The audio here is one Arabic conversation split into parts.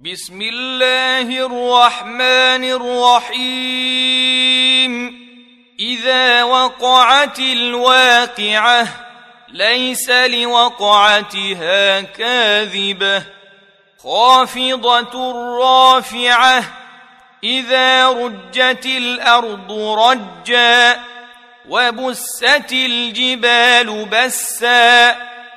بسم الله الرحمن الرحيم. إذا وقعت الواقعة ليس لوقعتها كاذبة. خافضة رافعة إذا رجت الأرض رجا وبست الجبال بسا.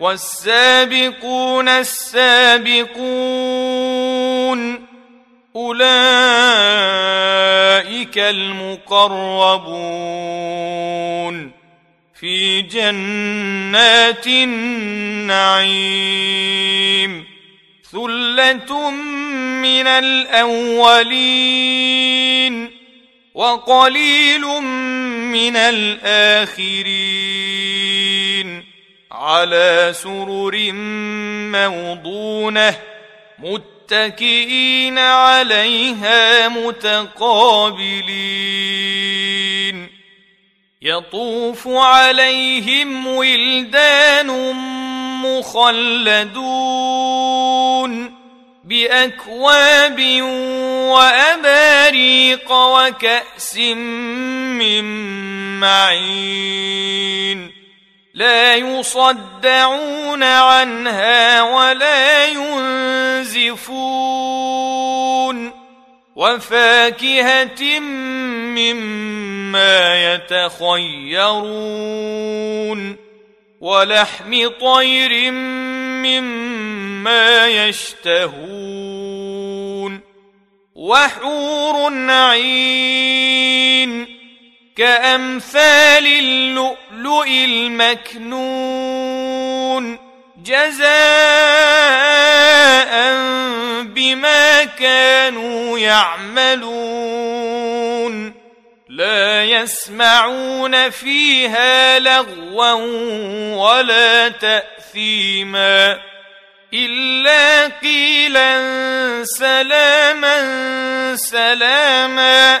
والسابقون السابقون أولئك المقربون في جنات النعيم ثلة من الأولين وقليل من الآخرين على سرر موضونة متكئين عليها متقابلين. يطوف عليهم ولدان مخلدون بأكواب وأباريق وكأس من معين. لا يصدعون عنها ولا ينزفون وفاكهة مما يتخيرون ولحم طير مما يشتهون وحور عين كأمثال اللؤلؤ المكنون جزاء بما كانوا يعملون لا يسمعون فيها لغوا ولا تأثيما إلا قيلا سلاما سلاما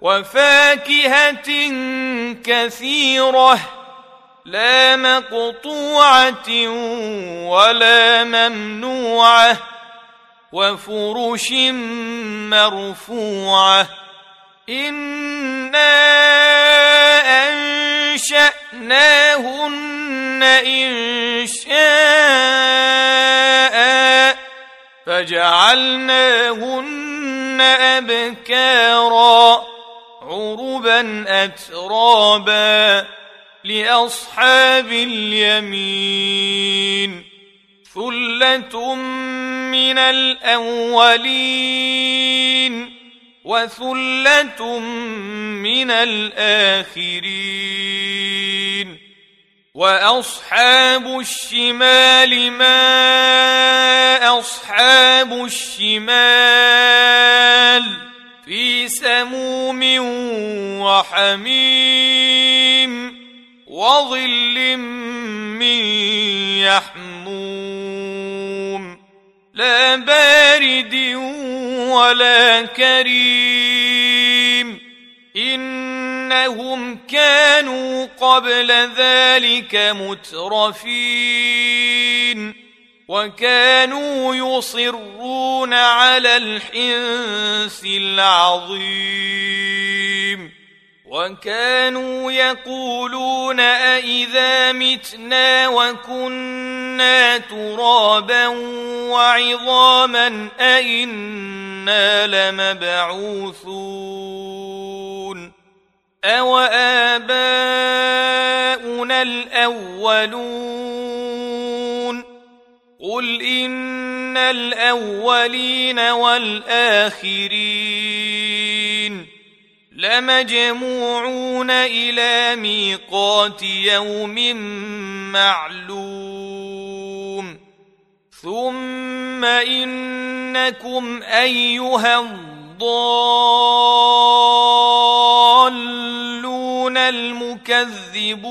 وفاكهة كثيرة لا مقطوعة ولا ممنوعة وفرش مرفوعة. إنا أنشأناهن انشاء فجعلناهن أبكارا. عربا اترابا لاصحاب اليمين ثله من الاولين وثله من الاخرين واصحاب الشمال ما اصحاب الشمال سموم وحميم وظل من يحموم لا بارد ولا كريم إنهم كانوا قبل ذلك مترفين وكانوا يصرون على الحنث العظيم. وكانوا يقولون أإذا متنا وكنا ترابا وعظاما أئنا لمبعوثون. أوآباؤنا الأولون إن الأولين والآخرين لمجموعون إلى ميقات يوم معلوم. ثم إنكم أيها الضالون المكذبون.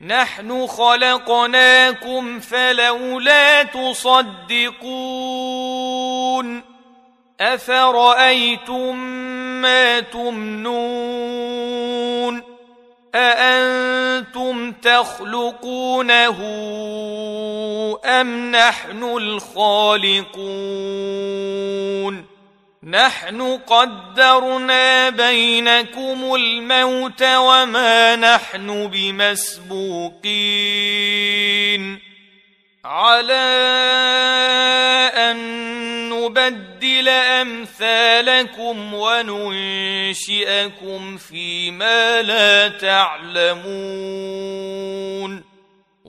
نحن خلقناكم فلولا تصدقون أفرأيتم ما تمنون أأنتم تخلقونه أم نحن الخالقون نحن قدرنا بينكم الموت وما نحن بمسبوقين. على أن نبدل أمثالكم وننشئكم فيما لا تعلمون.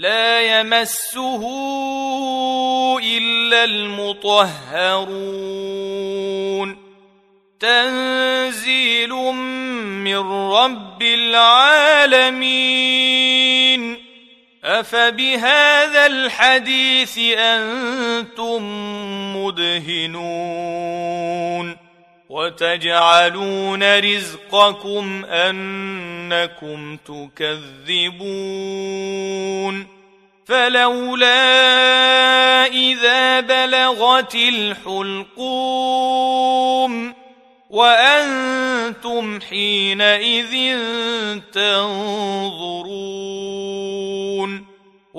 لا يمسه إلا المطهرون. تنزيل من رب العالمين. أفبهذا الحديث أنتم مدهنون. وتجعلون رزقكم أنكم تكذبون فلولا إذا بلغت الحلقوم وأنتم حينئذ تنظرون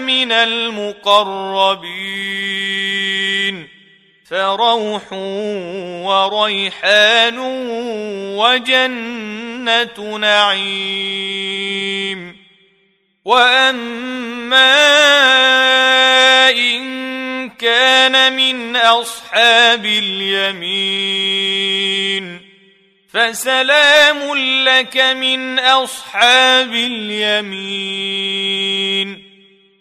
من المقربين فروح وريحان وجنة نعيم وأما إن كان من أصحاب اليمين فسلام لك من أصحاب اليمين